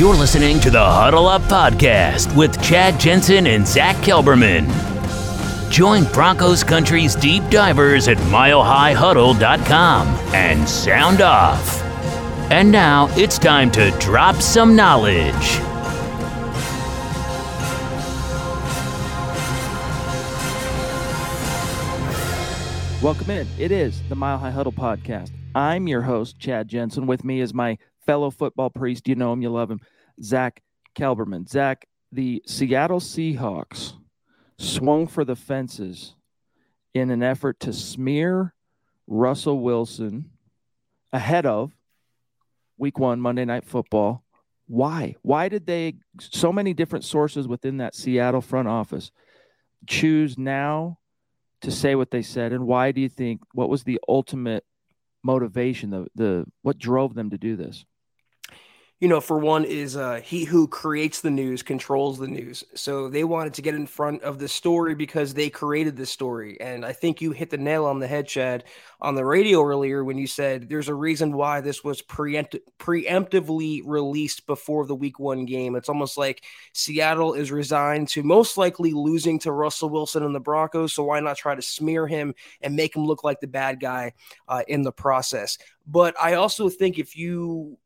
You're listening to the Huddle Up Podcast with Chad Jensen and Zach Kelberman. Join Broncos Country's deep divers at milehighhuddle.com and sound off. And now it's time to drop some knowledge. Welcome in. It is the Mile High Huddle podcast. I'm your host, Chad Jensen. With me is my fellow football priest. You know him, you love him, Zach Kelberman. Zach, the Seattle Seahawks swung for the fences in an effort to smear Russell Wilson ahead of week one, Monday Night Football. Why? Why did they, so many different sources within that Seattle front office, choose now to say what they said? And why do you think, what was the ultimate motivation, the, the what drove them to do this? You know, for one, is uh, he who creates the news controls the news. So they wanted to get in front of the story because they created the story. And I think you hit the nail on the head, Chad, on the radio earlier when you said there's a reason why this was preempt- preemptively released before the week one game. It's almost like Seattle is resigned to most likely losing to Russell Wilson and the Broncos. So why not try to smear him and make him look like the bad guy uh, in the process? But I also think if you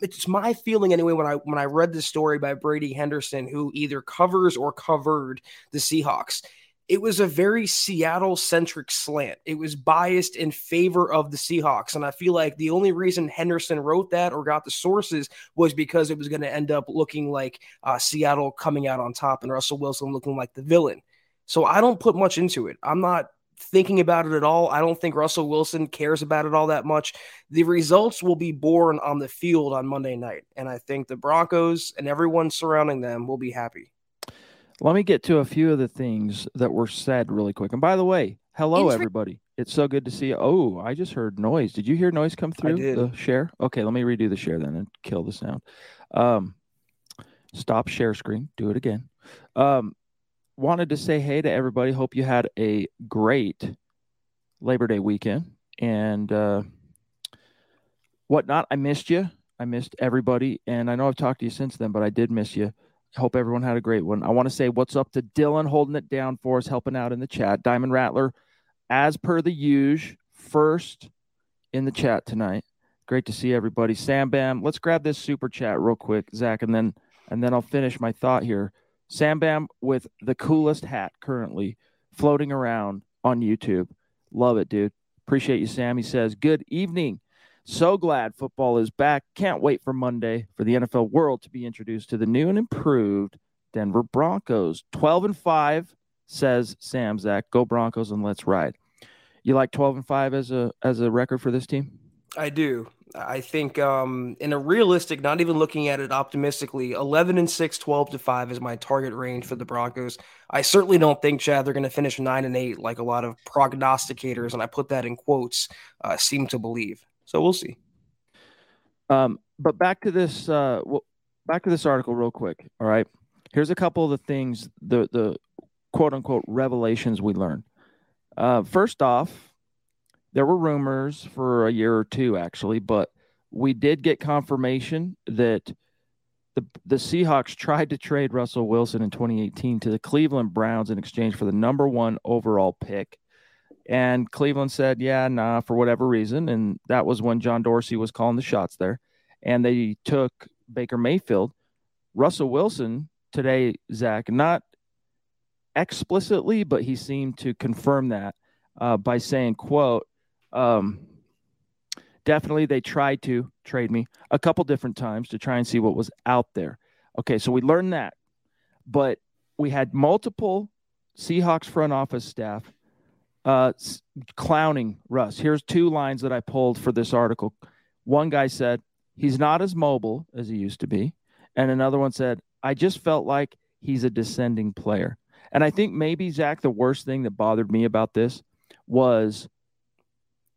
it's my feeling anyway when I when I read the story by Brady Henderson, who either covers or covered the Seahawks. It was a very Seattle centric slant. It was biased in favor of the Seahawks. And I feel like the only reason Henderson wrote that or got the sources was because it was going to end up looking like uh, Seattle coming out on top and Russell Wilson looking like the villain. So I don't put much into it. I'm not thinking about it at all. I don't think Russell Wilson cares about it all that much. The results will be born on the field on Monday night. And I think the Broncos and everyone surrounding them will be happy. Let me get to a few of the things that were said really quick. And by the way, hello, everybody. It's so good to see you. Oh, I just heard noise. Did you hear noise come through the share? Okay, let me redo the share then and kill the sound. Um, stop share screen. Do it again. Um, wanted to say hey to everybody. Hope you had a great Labor Day weekend and uh, whatnot. I missed you. I missed everybody. And I know I've talked to you since then, but I did miss you. Hope everyone had a great one. I want to say what's up to Dylan holding it down for us, helping out in the chat. Diamond Rattler, as per the usual, first in the chat tonight. Great to see everybody. Sam Bam, let's grab this super chat real quick, Zach, and then and then I'll finish my thought here. Sam Bam with the coolest hat currently floating around on YouTube. Love it, dude. Appreciate you, Sam. He says, Good evening. So glad football is back. Can't wait for Monday for the NFL world to be introduced to the new and improved Denver Broncos. 12 and 5, says Sam Zach. Go Broncos and let's ride. You like 12 and 5 as a as a record for this team? I do. I think um, in a realistic, not even looking at it optimistically, 11 and 6, 12 to 5 is my target range for the Broncos. I certainly don't think, Chad, they're going to finish 9 and 8 like a lot of prognosticators, and I put that in quotes, uh, seem to believe. So we'll see. Um, but back to this, uh, well, back to this article real quick. All right. Here's a couple of the things, the, the quote unquote revelations we learned. Uh, first off, there were rumors for a year or two actually, but we did get confirmation that the the Seahawks tried to trade Russell Wilson in 2018 to the Cleveland Browns in exchange for the number one overall pick. And Cleveland said, yeah, nah, for whatever reason. And that was when John Dorsey was calling the shots there. and they took Baker Mayfield. Russell Wilson today, Zach, not explicitly, but he seemed to confirm that uh, by saying, "quote." Um, definitely, they tried to trade me a couple different times to try and see what was out there. Okay, so we learned that, but we had multiple Seahawks front office staff uh, clowning Russ. Here's two lines that I pulled for this article. One guy said, He's not as mobile as he used to be. And another one said, I just felt like he's a descending player. And I think maybe, Zach, the worst thing that bothered me about this was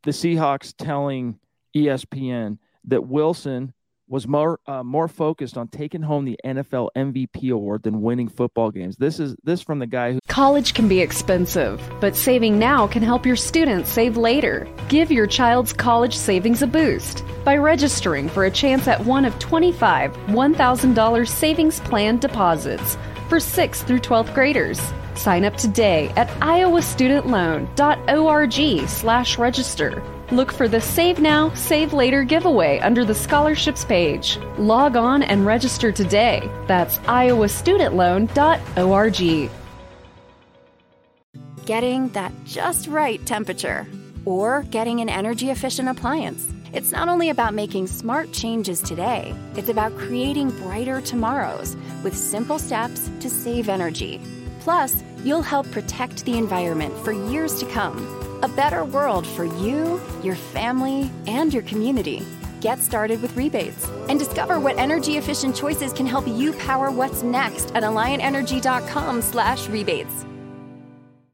the Seahawks telling ESPN that Wilson was more uh, more focused on taking home the NFL MVP award than winning football games. This is this from the guy who College can be expensive, but saving now can help your students save later. Give your child's college savings a boost by registering for a chance at one of 25 $1,000 savings plan deposits for 6th through 12th graders. Sign up today at iowastudentloan.org slash register. Look for the Save Now, Save Later giveaway under the scholarships page. Log on and register today. That's iowastudentloan.org. Getting that just right temperature or getting an energy efficient appliance. It's not only about making smart changes today, it's about creating brighter tomorrows with simple steps to save energy. Plus, you'll help protect the environment for years to come. A better world for you, your family, and your community. Get started with rebates and discover what energy efficient choices can help you power what's next at alliantenergy.com/slash rebates.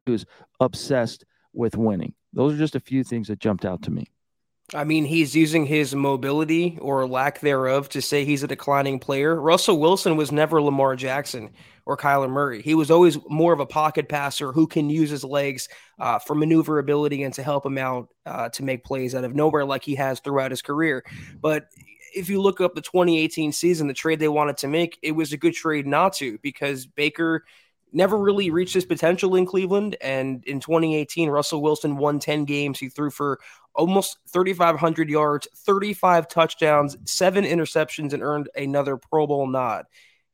Who's obsessed with winning? Those are just a few things that jumped out to me. I mean, he's using his mobility or lack thereof to say he's a declining player. Russell Wilson was never Lamar Jackson or Kyler Murray. He was always more of a pocket passer who can use his legs uh, for maneuverability and to help him out uh, to make plays out of nowhere like he has throughout his career. But if you look up the 2018 season, the trade they wanted to make, it was a good trade not to because Baker never really reached his potential in Cleveland. And in 2018, Russell Wilson won 10 games. He threw for almost 3,500 yards, 35 touchdowns, seven interceptions, and earned another Pro Bowl nod.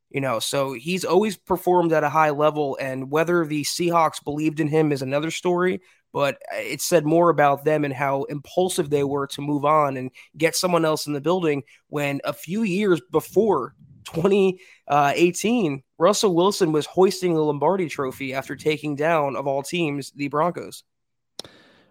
You know, so he's always performed at a high level, and whether the Seahawks believed in him is another story. But uh, it said more about them and how impulsive they were to move on and get someone else in the building when a few years before 2018, uh, Russell Wilson was hoisting the Lombardi trophy after taking down, of all teams, the Broncos.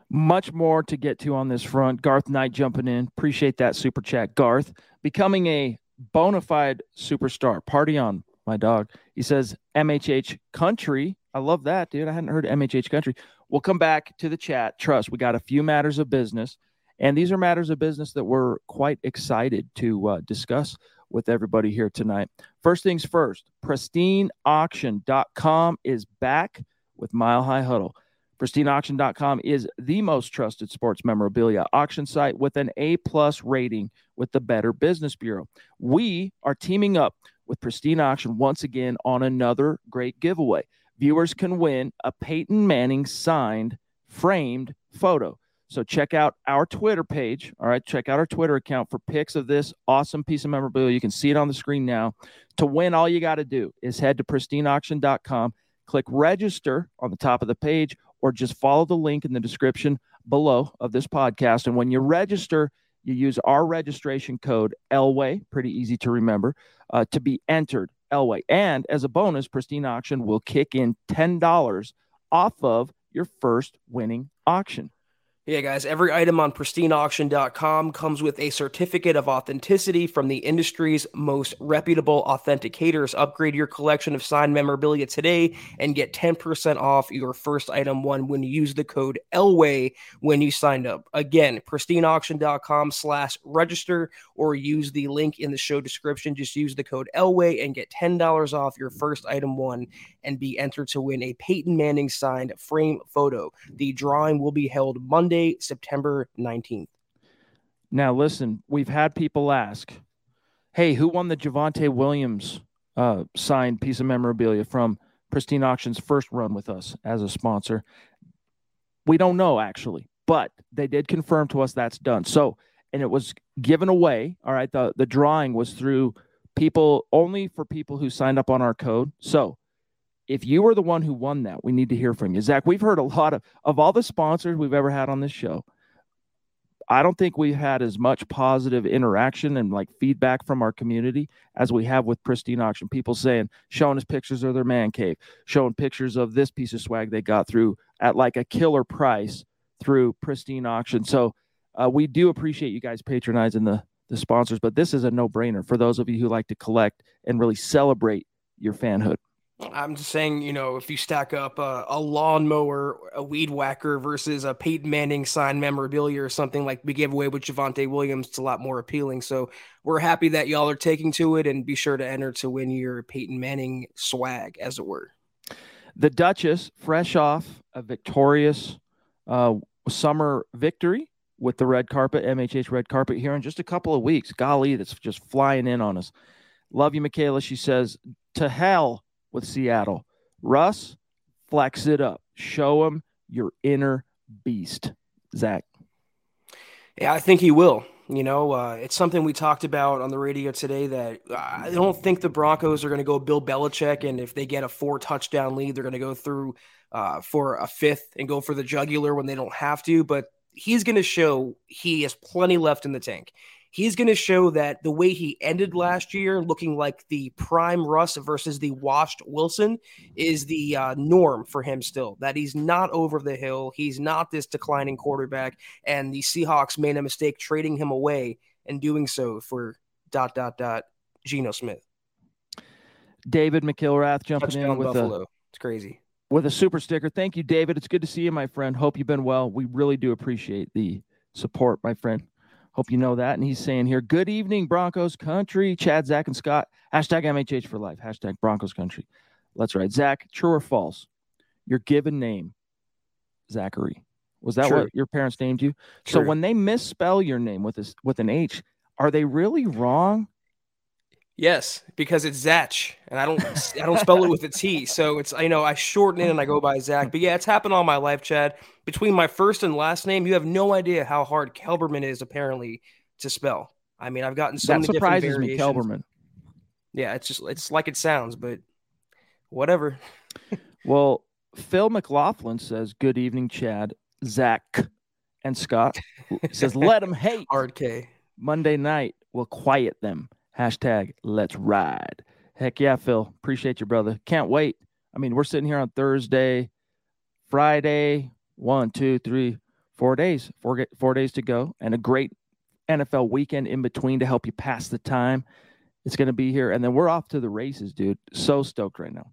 Much more to get to on this front. Garth Knight jumping in. Appreciate that super chat. Garth, becoming a bona fide superstar. Party on, my dog. He says MHH country. I love that, dude. I hadn't heard MHH country. We'll come back to the chat. Trust, we got a few matters of business. And these are matters of business that we're quite excited to uh, discuss with everybody here tonight. First things first, pristineauction.com is back with Mile High Huddle. PristineAuction.com is the most trusted sports memorabilia auction site with an A plus rating with the Better Business Bureau. We are teaming up with Pristine Auction once again on another great giveaway. Viewers can win a Peyton Manning signed framed photo. So check out our Twitter page. All right, check out our Twitter account for pics of this awesome piece of memorabilia. You can see it on the screen now. To win, all you got to do is head to pristineauction.com, click register on the top of the page, or just follow the link in the description below of this podcast. And when you register, you use our registration code Elway, pretty easy to remember, uh, to be entered Elway. And as a bonus, Pristine Auction will kick in $10 off of your first winning auction. Yeah, guys, every item on pristineauction.com comes with a certificate of authenticity from the industry's most reputable authenticators. Upgrade your collection of signed memorabilia today and get 10% off your first item one when you use the code Elway when you sign up. Again, pristineauction.com slash register or use the link in the show description. Just use the code Elway and get $10 off your first item one and be entered to win a Peyton Manning signed frame photo. The drawing will be held Monday, September 19th. Now, listen, we've had people ask, hey, who won the Javonte Williams uh, signed piece of memorabilia from Pristine Auction's first run with us as a sponsor? We don't know, actually, but they did confirm to us that's done. So, and it was given away. All right, the the drawing was through people only for people who signed up on our code. So if you were the one who won that, we need to hear from you. Zach, we've heard a lot of of all the sponsors we've ever had on this show. I don't think we've had as much positive interaction and like feedback from our community as we have with Pristine Auction. People saying, showing us pictures of their man cave, showing pictures of this piece of swag they got through at like a killer price through Pristine Auction. So uh, we do appreciate you guys patronizing the the sponsors, but this is a no brainer for those of you who like to collect and really celebrate your fanhood. I'm just saying, you know, if you stack up a, a lawnmower, a weed whacker versus a Peyton Manning signed memorabilia or something like we gave away with Javonte Williams, it's a lot more appealing. So we're happy that y'all are taking to it and be sure to enter to win your Peyton Manning swag, as it were. The Duchess, fresh off a victorious uh, summer victory with the red carpet, MHH red carpet here in just a couple of weeks. Golly, that's just flying in on us. Love you, Michaela. She says, to hell with Seattle. Russ, flex it up. Show him your inner beast. Zach. Yeah, I think he will. You know, uh, it's something we talked about on the radio today that uh, I don't think the Broncos are going to go Bill Belichick. And if they get a four touchdown lead, they're going to go through uh, for a fifth and go for the jugular when they don't have to. But he's going to show he has plenty left in the tank he's going to show that the way he ended last year, looking like the prime Russ versus the washed Wilson, is the uh, norm for him still. That he's not over the hill. He's not this declining quarterback. And the Seahawks made a mistake trading him away and doing so for dot, dot, dot, Geno Smith. David McIlrath jumping Touchdown in with Buffalo. A, it's crazy. With a super sticker. Thank you, David. It's good to see you, my friend. Hope you've been well. We really do appreciate the support, my friend. Hope you know that. And he's saying here, good evening, Broncos country. Chad, Zach, and Scott. Hashtag MHH for life. Hashtag Broncos country. Let's write. Zach, true or false? Your given name, Zachary. Was that true. what your parents named you? True. So when they misspell your name with this with an H, are they really wrong? Yes, because it's Zach, and I don't I don't spell it with a T. So it's you know I shorten it and I go by Zach. But yeah, it's happened all my life, Chad. Between my first and last name, you have no idea how hard Kelberman is apparently to spell. I mean, I've gotten so that many surprises different variations. me, Kelberman. Yeah, it's just it's like it sounds, but whatever. well, Phil McLaughlin says, "Good evening, Chad, Zach, and Scott." says, "Let them hate." Hard K. Monday night will quiet them. Hashtag let's ride. Heck yeah, Phil. Appreciate you, brother. Can't wait. I mean, we're sitting here on Thursday, Friday, one, two, three, four days, four, four days to go, and a great NFL weekend in between to help you pass the time. It's going to be here. And then we're off to the races, dude. So stoked right now.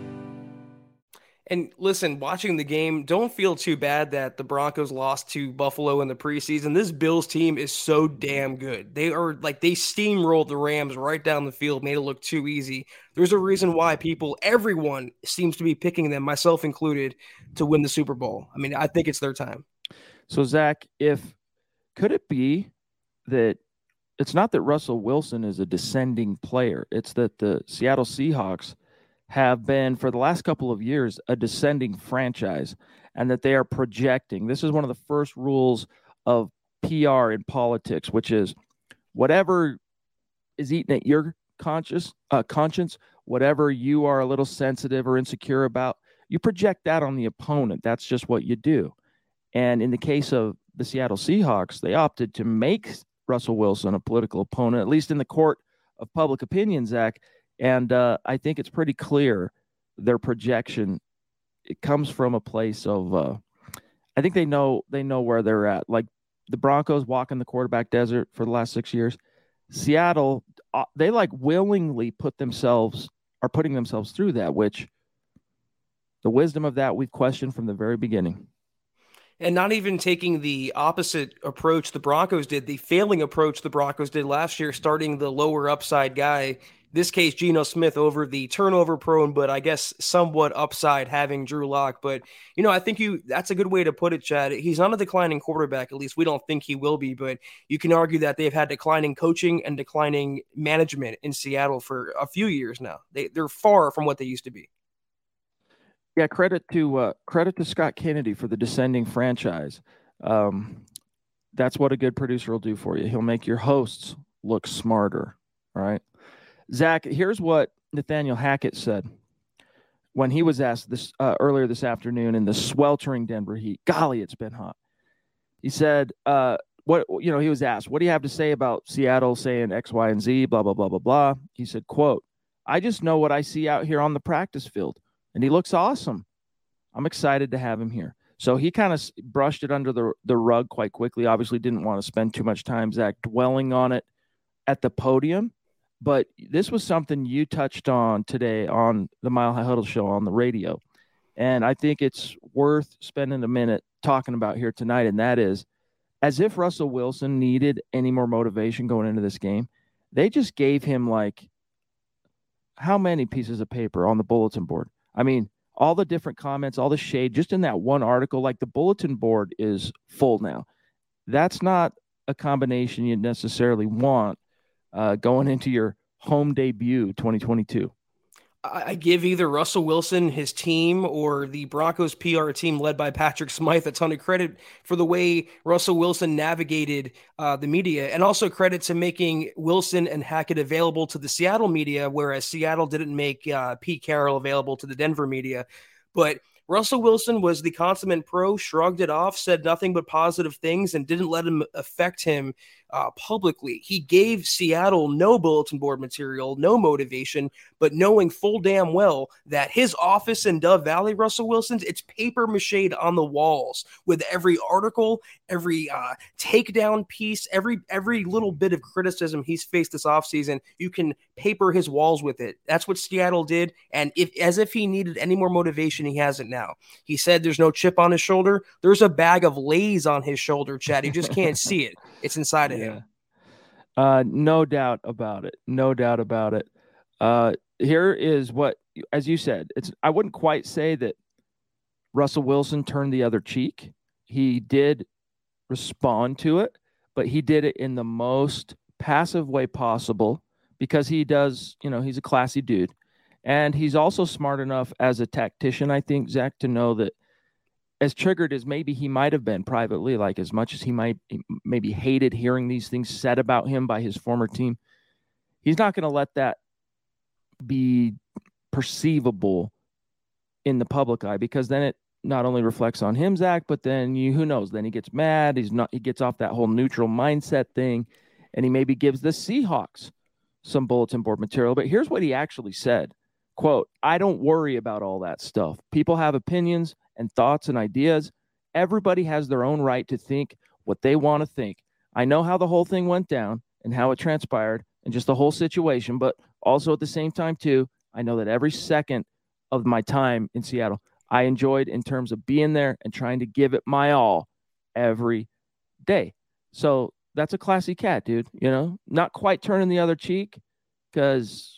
And listen, watching the game, don't feel too bad that the Broncos lost to Buffalo in the preseason. This Bills team is so damn good. They are like they steamrolled the Rams right down the field, made it look too easy. There's a reason why people, everyone seems to be picking them, myself included, to win the Super Bowl. I mean, I think it's their time. So, Zach, if could it be that it's not that Russell Wilson is a descending player, it's that the Seattle Seahawks have been for the last couple of years a descending franchise and that they are projecting. This is one of the first rules of PR in politics, which is whatever is eating at your conscious uh, conscience, whatever you are a little sensitive or insecure about, you project that on the opponent. That's just what you do. And in the case of the Seattle Seahawks, they opted to make Russell Wilson a political opponent, at least in the court of public opinion, Zach. And uh, I think it's pretty clear their projection. It comes from a place of, uh, I think they know they know where they're at. Like the Broncos walking the quarterback desert for the last six years. Seattle, uh, they like willingly put themselves are putting themselves through that, which the wisdom of that we've questioned from the very beginning. And not even taking the opposite approach the Broncos did, the failing approach the Broncos did last year, starting the lower upside guy. This case, Geno Smith over the turnover prone, but I guess somewhat upside having Drew Lock. But you know, I think you that's a good way to put it, Chad. He's not a declining quarterback, at least we don't think he will be, but you can argue that they've had declining coaching and declining management in Seattle for a few years now. They they're far from what they used to be. Yeah, credit to uh, credit to Scott Kennedy for the descending franchise. Um, that's what a good producer will do for you. He'll make your hosts look smarter. Right, Zach. Here's what Nathaniel Hackett said when he was asked this uh, earlier this afternoon in the sweltering Denver heat. Golly, it's been hot. He said, uh, "What you know?" He was asked, "What do you have to say about Seattle saying X, Y, and Z?" Blah blah blah blah blah. He said, "Quote: I just know what I see out here on the practice field." and he looks awesome. I'm excited to have him here. So he kind of brushed it under the, the rug quite quickly. Obviously, didn't want to spend too much time, Zach, dwelling on it at the podium. But this was something you touched on today on the Mile High Huddle show on the radio. And I think it's worth spending a minute talking about here tonight. And that is as if Russell Wilson needed any more motivation going into this game, they just gave him like how many pieces of paper on the bulletin board? I mean, all the different comments, all the shade, just in that one article, like the bulletin board is full now. That's not a combination you necessarily want uh, going into your home debut 2022. I give either Russell Wilson, his team, or the Broncos PR team led by Patrick Smythe a ton of credit for the way Russell Wilson navigated uh, the media, and also credit to making Wilson and Hackett available to the Seattle media, whereas Seattle didn't make uh, Pete Carroll available to the Denver media. But Russell Wilson was the consummate pro, shrugged it off, said nothing but positive things, and didn't let him affect him uh, publicly. He gave Seattle no bulletin board material, no motivation, but knowing full damn well that his office in Dove Valley, Russell Wilson's, it's paper mache on the walls with every article, every uh, takedown piece, every every little bit of criticism he's faced this offseason. You can paper his walls with it. That's what Seattle did, and if as if he needed any more motivation, he has it now. He said there's no chip on his shoulder. There's a bag of Lay's on his shoulder, Chad. He just can't see it. It's inside of yeah. him. Uh, no doubt about it. No doubt about it. Uh, here is what, as you said, it's. I wouldn't quite say that Russell Wilson turned the other cheek. He did respond to it, but he did it in the most passive way possible because he does. You know, he's a classy dude, and he's also smart enough as a tactician. I think Zach to know that as triggered as maybe he might have been privately, like as much as he might maybe hated hearing these things said about him by his former team, he's not going to let that be perceivable in the public eye because then it not only reflects on him, Zach, but then you who knows, then he gets mad. He's not he gets off that whole neutral mindset thing, and he maybe gives the Seahawks some bulletin board material. But here's what he actually said. Quote, I don't worry about all that stuff. People have opinions and thoughts and ideas. Everybody has their own right to think what they want to think. I know how the whole thing went down and how it transpired and just the whole situation, but also at the same time, too, I know that every second of my time in Seattle, I enjoyed in terms of being there and trying to give it my all every day. So that's a classy cat, dude. You know, not quite turning the other cheek because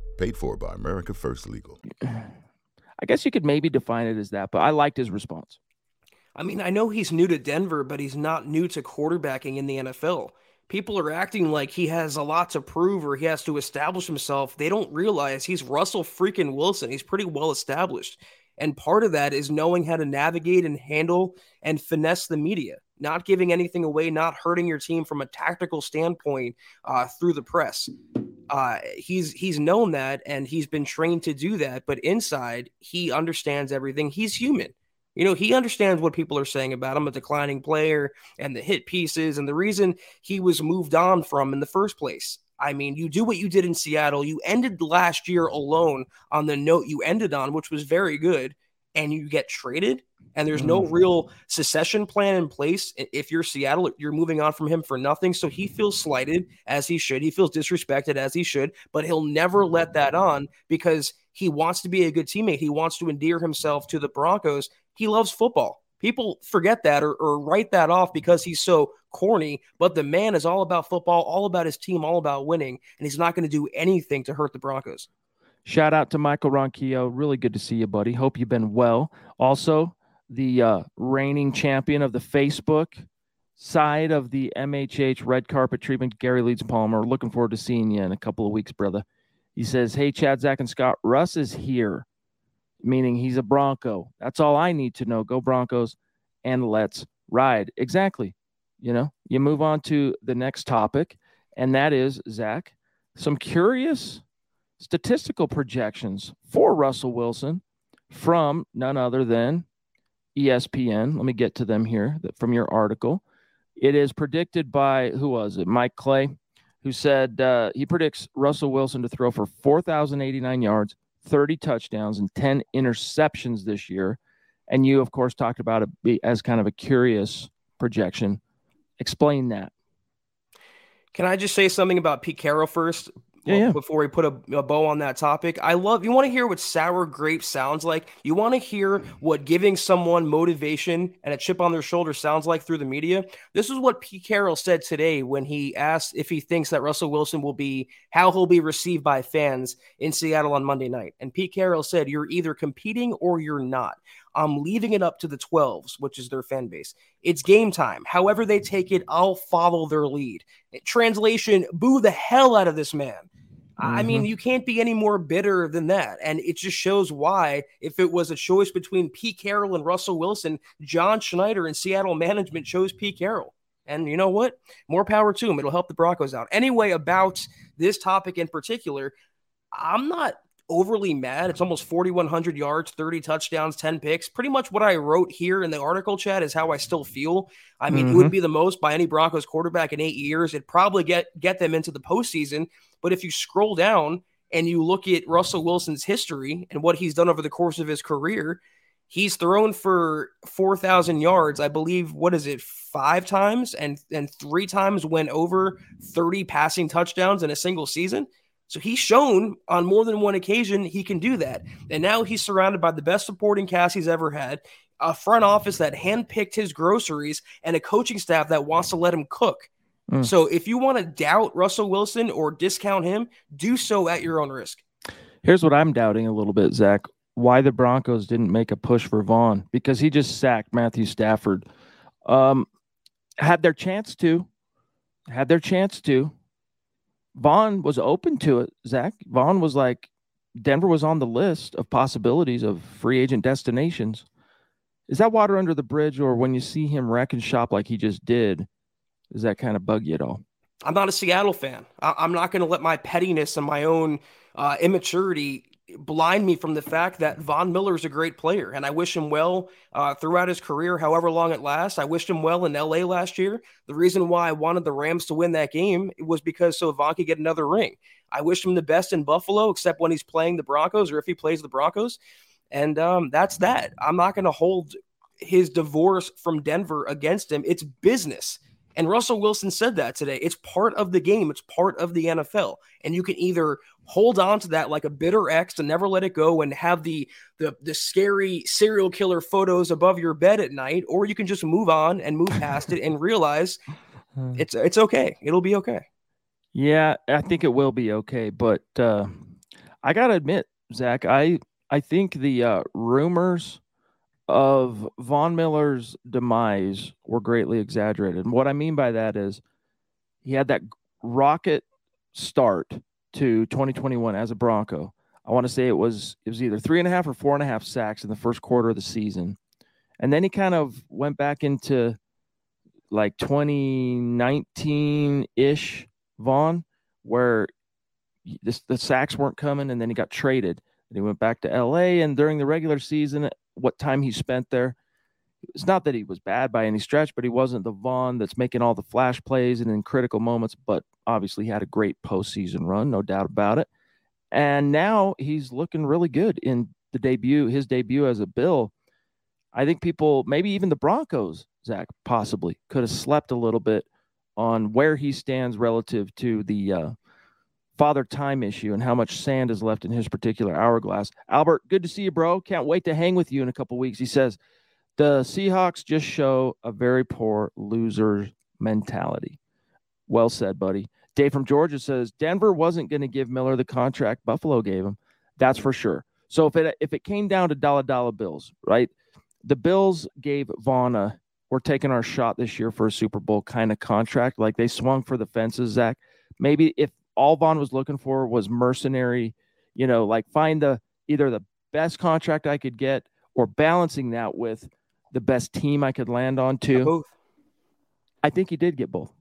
Paid for by America First Legal. I guess you could maybe define it as that, but I liked his response. I mean, I know he's new to Denver, but he's not new to quarterbacking in the NFL people are acting like he has a lot to prove or he has to establish himself. They don't realize he's Russell freaking Wilson. He's pretty well established. And part of that is knowing how to navigate and handle and finesse the media, not giving anything away, not hurting your team from a tactical standpoint uh, through the press. Uh, he's he's known that and he's been trained to do that. But inside, he understands everything. He's human. You know, he understands what people are saying about him, a declining player and the hit pieces and the reason he was moved on from in the first place. I mean, you do what you did in Seattle. You ended last year alone on the note you ended on, which was very good, and you get traded. And there's no mm. real secession plan in place. If you're Seattle, you're moving on from him for nothing. So he feels slighted as he should. He feels disrespected as he should, but he'll never let that on because he wants to be a good teammate. He wants to endear himself to the Broncos he loves football. People forget that or, or write that off because he's so corny, but the man is all about football, all about his team, all about winning, and he's not going to do anything to hurt the Broncos. Shout out to Michael Ronquillo. Really good to see you, buddy. Hope you've been well. Also, the uh, reigning champion of the Facebook side of the MHH red carpet treatment, Gary Leeds Palmer. Looking forward to seeing you in a couple of weeks, brother. He says, Hey, Chad, Zach, and Scott, Russ is here meaning he's a Bronco. That's all I need to know. Go Broncos and let's ride. Exactly. You know, you move on to the next topic, and that is Zach, some curious statistical projections for Russell Wilson from none other than ESPN. Let me get to them here from your article. It is predicted by who was it? Mike Clay, who said uh, he predicts Russell Wilson to throw for 4,089 yards, 30 touchdowns and 10 interceptions this year. And you, of course, talked about it as kind of a curious projection. Explain that. Can I just say something about Pete Carroll first? Yeah, uh, yeah. before we put a, a, bow on that topic. I love you want to hear what sour grape sounds like. You want to hear what giving someone motivation and a chip on their shoulder sounds like through the media. This is what Pete Carroll said today when he asked if he thinks that Russell Wilson will be how he'll be received by fans in Seattle on Monday night. And Pete Carroll said, "You're either competing or you're not." I'm leaving it up to the 12s, which is their fan base. It's game time. However, they take it, I'll follow their lead. Translation boo the hell out of this man. Mm-hmm. I mean, mm-hmm. you can't be any more bitter than that. And it just shows why, if it was a choice between Pete Carroll and Russell Wilson, John Schneider and Seattle management chose Pete Carroll. And you know what? More power to him. It'll help the Broncos out. Anyway, about this topic in particular, I'm not overly mad. It's almost 4,100 yards, 30 touchdowns, 10 picks. Pretty much what I wrote here in the article, Chad, is how I still feel. I mean, mm-hmm. it would mm-hmm. be the most by any Broncos quarterback in eight years. It'd probably get get them into the postseason. But if you scroll down and you look at Russell Wilson's history and what he's done over the course of his career, he's thrown for 4,000 yards. I believe, what is it, five times and, and three times went over 30 passing touchdowns in a single season. So he's shown on more than one occasion he can do that. And now he's surrounded by the best supporting cast he's ever had, a front office that handpicked his groceries, and a coaching staff that wants to let him cook. Mm. So if you want to doubt Russell Wilson or discount him, do so at your own risk. Here's what I'm doubting a little bit, Zach. Why the Broncos didn't make a push for Von because he just sacked Matthew Stafford. Um, had their chance to, had their chance to. Von was open to it, Zach. Von was like, Denver was on the list of possibilities of free agent destinations. Is that water under the bridge, or when you see him wreck and shop like he just did, does that kind of bug you at all? I'm not a Seattle fan. I- am not going to let my pettiness and my own uh, immaturity blind me from the fact that Von Miller is a great player, and I wish him well uh, throughout his career, however long it lasts. I wished him well in LA last year. The reason why I wanted the Rams to win that game was because so Von could get another ring. I wish him the best in Buffalo, except when he's playing the Broncos or if he plays the Broncos. And um, that's that. I'm not going to hold his divorce from Denver against him. It's business. And Russell Wilson said that today. It's part of the game, it's part of the NFL. And you can either hold on to that like a bitter ex to never let it go and have the the the scary serial killer photos above your bed at night, or you can just move on and move past it and realize it's it's okay. It'll be okay. Yeah, I think it will be okay. But uh, I gotta admit, Zach, I I think the uh, rumors of Von Miller's demise were greatly exaggerated. And what I mean by that is he had that rocket start to 2021 as a Bronco. I want to say it was it was either three and a half or four and a half sacks in the first quarter of the season. And then he kind of went back into like 2019 ish Von, where this, the sacks weren't coming, and then he got traded. And he went back to LA. And during the regular season, what time he spent there. It's not that he was bad by any stretch, but he wasn't the Von that's making all the flash plays and in critical moments. But obviously, he had a great postseason run, no doubt about it. And now he's looking really good in the debut, his debut as a Bill. I think people, maybe even the Broncos, Zach, possibly could have slept a little bit on where he stands relative to the uh, father time issue and how much sand is left in his particular hourglass. Albert, good to see you, bro. Can't wait to hang with you in a couple weeks. He says the Seahawks just show a very poor loser mentality. Well said, buddy. Dave from Georgia says Denver wasn't going to give Miller the contract Buffalo gave him. That's for sure. So if it if it came down to dollar dollar bills, right? The Bills gave Von a we're taking our shot this year for a Super Bowl kind of contract. Like they swung for the fences, Zach. Maybe if all Von was looking for was mercenary, you know, like find the either the best contract I could get or balancing that with the best team I could land on too. Both. I think he did get both.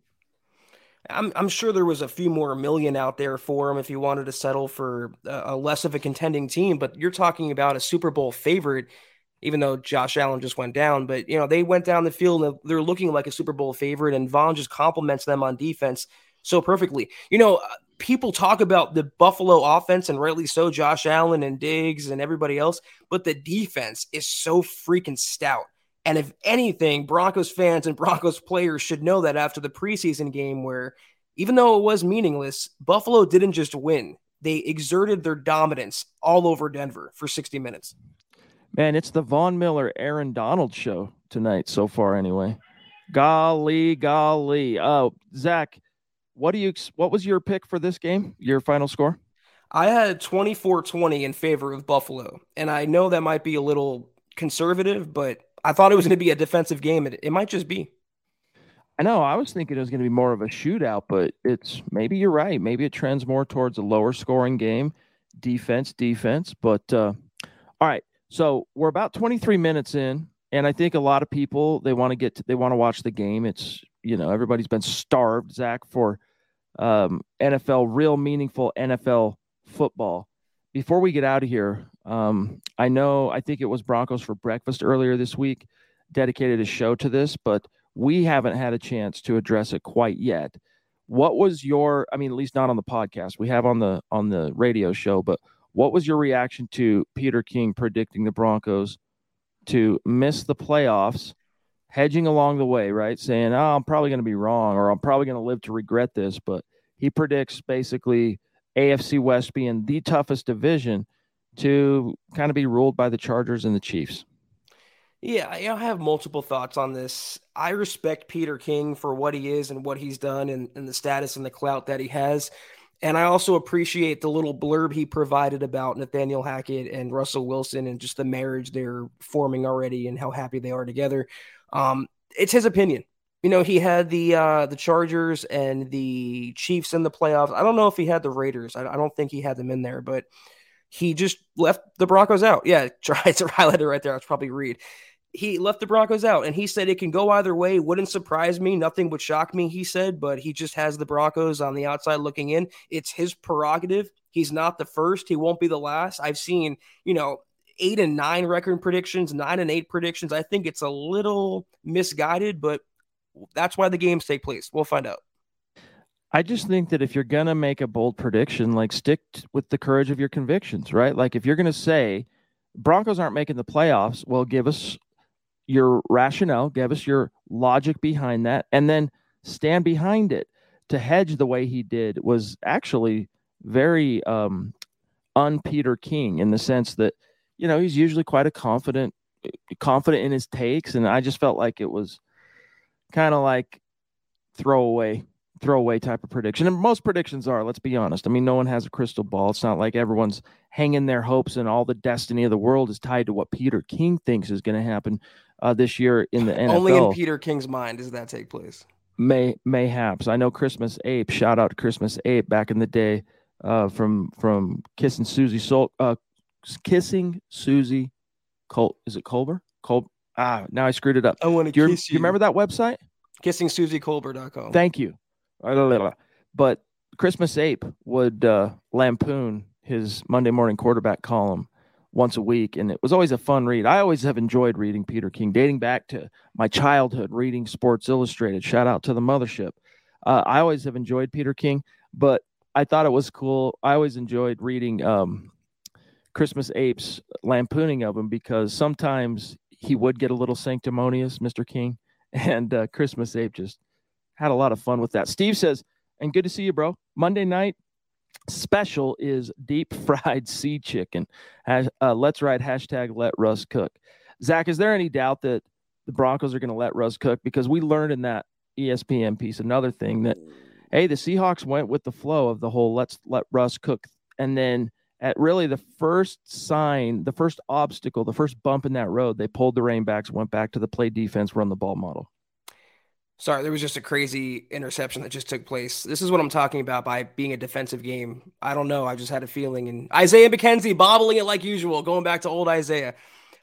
I'm, I'm sure there was a few more million out there for him if he wanted to settle for a, a less of a contending team. But you're talking about a Super Bowl favorite, even though Josh Allen just went down. But you know they went down the field and they're looking like a Super Bowl favorite, and Von just complements them on defense so perfectly. You know, uh, people talk about the Buffalo offense, and rightly so, Josh Allen and Diggs and everybody else, but the defense is so freaking stout. And if anything, Broncos fans and Broncos players should know that after the preseason game, where even though it was meaningless, Buffalo didn't just win, they exerted their dominance all over Denver for 60 minutes. Man, it's the Von Miller Aaron Donald show tonight so far, anyway. Golly, golly. Oh, Zach, what do you what was your pick for this game? Your final score? I had 24-20 in favor of Buffalo. And I know that might be a little conservative, but I thought it was going to be a defensive game. It, it might just be. I know. I was thinking it was going to be more of a shootout, but it's maybe you're right. Maybe it trends more towards a lower scoring game, defense, defense. But uh, all right, so we're about 23 minutes in, and I think a lot of people they want to get to, they want to watch the game. It's you know everybody's been starved, Zach, for um, NFL, real meaningful NFL football. Before we get out of here, um, I know I think it was Broncos for Breakfast earlier this week dedicated a show to this, but we haven't had a chance to address it quite yet. What was your I mean, at least not on the podcast. We have on the on the radio show, but what was your reaction to Peter King predicting the Broncos to miss the playoffs hedging along the way, right? Saying, oh, I'm probably going to be wrong or I'm probably going to live to regret this. But he predicts basically AFC West being the toughest division to kind of be ruled by the Chargers and the Chiefs. Yeah, I have multiple thoughts on this. I respect Peter King for what he is and what he's done and, and the status and the clout that he has. And I also appreciate the little blurb he provided about Nathaniel Hackett and Russell Wilson and just the marriage they're forming already and how happy they are together. Um, it's his opinion. You know, he had the uh, the Chargers and the Chiefs in the playoffs. I don't know if he had the Raiders. I, I don't think he had them in there, but he just left the Broncos out. Yeah, try to highlight it right there. It's probably Reed. he left the Broncos out and he said it can go either way. Wouldn't surprise me. Nothing would shock me, he said, but he just has the Broncos on the outside looking in. It's his prerogative. He's not the first. He won't be the last. I've seen, you know, eight and nine record predictions, nine and eight predictions. I think it's a little misguided, but that's why the games take place. We'll find out. I just think that if you're going to make a bold prediction, like stick with the courage of your convictions, right? Like if you're going to say Broncos aren't making the playoffs, well, give us your rationale, give us your logic behind that, and then stand behind it. To hedge the way he did was actually very um, un Peter King in the sense that, you know, he's usually quite a confident, confident in his takes. And I just felt like it was kind of like throwaway throwaway type of prediction. And most predictions are, let's be honest. I mean, no one has a crystal ball. It's not like everyone's hanging their hopes and all the destiny of the world is tied to what Peter King thinks is going to happen uh, this year in the NFL. Only in Peter King's mind does that take place. May mayhaps. I know Christmas Ape. Shout out to Christmas Ape back in the day uh, from from kissing Susie Sol uh, kissing Susie Col is it Colbert? Col ah now I screwed it up. I want to kiss you. you remember that website? KissingSusieColbert.com. Thank you. But Christmas Ape would uh, lampoon his Monday morning quarterback column once a week, and it was always a fun read. I always have enjoyed reading Peter King, dating back to my childhood reading Sports Illustrated. Shout out to the mothership. Uh, I always have enjoyed Peter King, but I thought it was cool. I always enjoyed reading um, Christmas Ape's lampooning of him because sometimes he would get a little sanctimonious, Mr. King, and uh, Christmas Ape just had a lot of fun with that. Steve says, and good to see you, bro. Monday night special is deep fried sea chicken. Uh, let's write hashtag let Russ cook. Zach, is there any doubt that the Broncos are going to let Russ cook? Because we learned in that ESPN piece another thing that, hey, the Seahawks went with the flow of the whole let's let Russ cook. And then at really the first sign, the first obstacle, the first bump in that road, they pulled the rein backs, went back to the play defense, run the ball model. Sorry, there was just a crazy interception that just took place. This is what I'm talking about by being a defensive game. I don't know. I just had a feeling. And Isaiah McKenzie bobbling it like usual, going back to old Isaiah.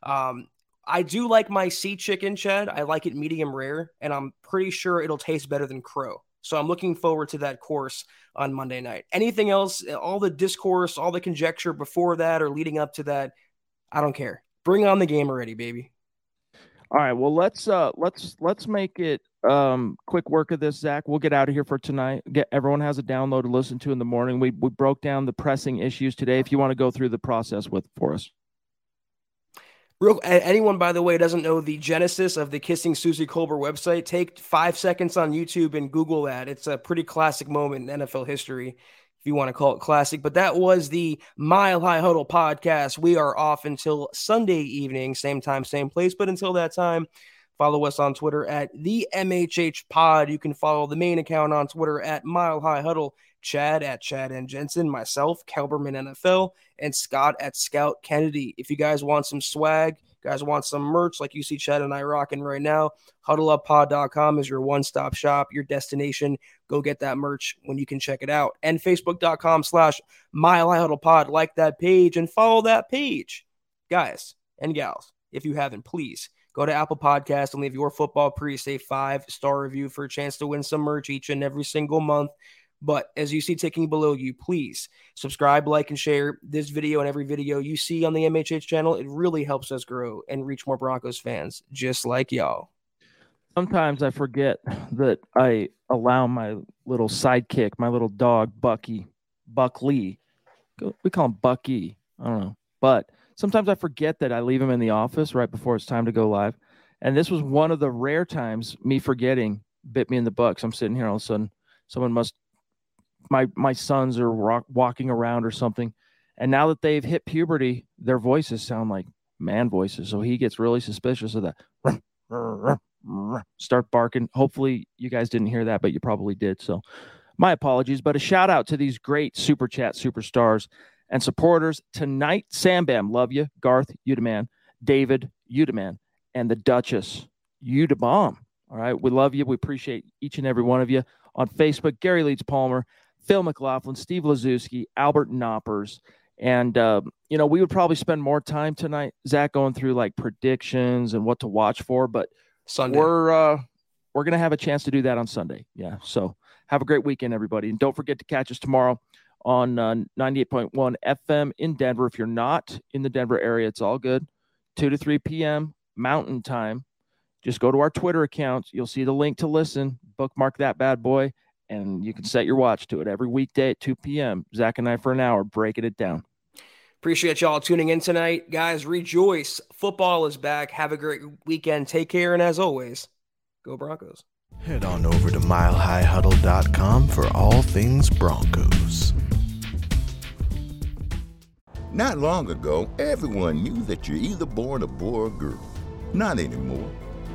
Um, I do like my sea chicken, Chad. I like it medium rare, and I'm pretty sure it'll taste better than crow. So I'm looking forward to that course on Monday night. Anything else, all the discourse, all the conjecture before that or leading up to that, I don't care. Bring on the game already, baby. All right. Well, let's uh let's let's make it um quick work of this zach we'll get out of here for tonight get everyone has a download to listen to in the morning we, we broke down the pressing issues today if you want to go through the process with for us Real, anyone, by the way, doesn't know the genesis of the Kissing Susie Colbert website, take five seconds on YouTube and Google that. It's a pretty classic moment in NFL history, if you want to call it classic. But that was the Mile High Huddle podcast. We are off until Sunday evening, same time, same place. But until that time, Follow us on Twitter at the MHH Pod. You can follow the main account on Twitter at Mile High Huddle. Chad at Chad and Jensen, myself, Kelberman NFL, and Scott at Scout Kennedy. If you guys want some swag, guys want some merch like you see Chad and I rocking right now, huddleuppod.com is your one stop shop, your destination. Go get that merch when you can check it out. And facebook.com slash Mile High Huddle Pod. Like that page and follow that page. Guys and gals, if you haven't, please Go to Apple Podcast and leave your football priest a five star review for a chance to win some merch each and every single month. But as you see ticking below you, please subscribe, like, and share this video and every video you see on the MHH channel. It really helps us grow and reach more Broncos fans just like y'all. Sometimes I forget that I allow my little sidekick, my little dog, Bucky, Buck Lee. We call him Bucky. I don't know. But sometimes I forget that I leave him in the office right before it's time to go live. And this was one of the rare times me forgetting bit me in the butt. I'm sitting here all of a sudden, someone must my my sons are rock, walking around or something, and now that they've hit puberty, their voices sound like man voices. So he gets really suspicious of that. Start barking. Hopefully, you guys didn't hear that, but you probably did. So, my apologies. But a shout out to these great super chat superstars and supporters tonight. Sam Bam, love you. Garth, you demand. David, you demand. And the Duchess, you bomb. All right. We love you. We appreciate each and every one of you on Facebook. Gary Leeds Palmer, Phil McLaughlin, Steve Lazuski, Albert Knoppers, And uh, you know, we would probably spend more time tonight, Zach, going through like predictions and what to watch for. But Sunday. we're uh, we're gonna have a chance to do that on Sunday. Yeah. So have a great weekend, everybody, and don't forget to catch us tomorrow on uh, 98.1 FM in Denver. If you're not in the Denver area, it's all good. 2 to 3 p.m. Mountain Time. Just go to our Twitter account. You'll see the link to listen. Bookmark that bad boy, and you can set your watch to it every weekday at 2 p.m. Zach and I for an hour breaking it down. Appreciate y'all tuning in tonight. Guys, rejoice. Football is back. Have a great weekend. Take care. And as always, go Broncos. Head on over to milehighhuddle.com for all things Broncos. Not long ago, everyone knew that you're either born a boy or girl. Not anymore.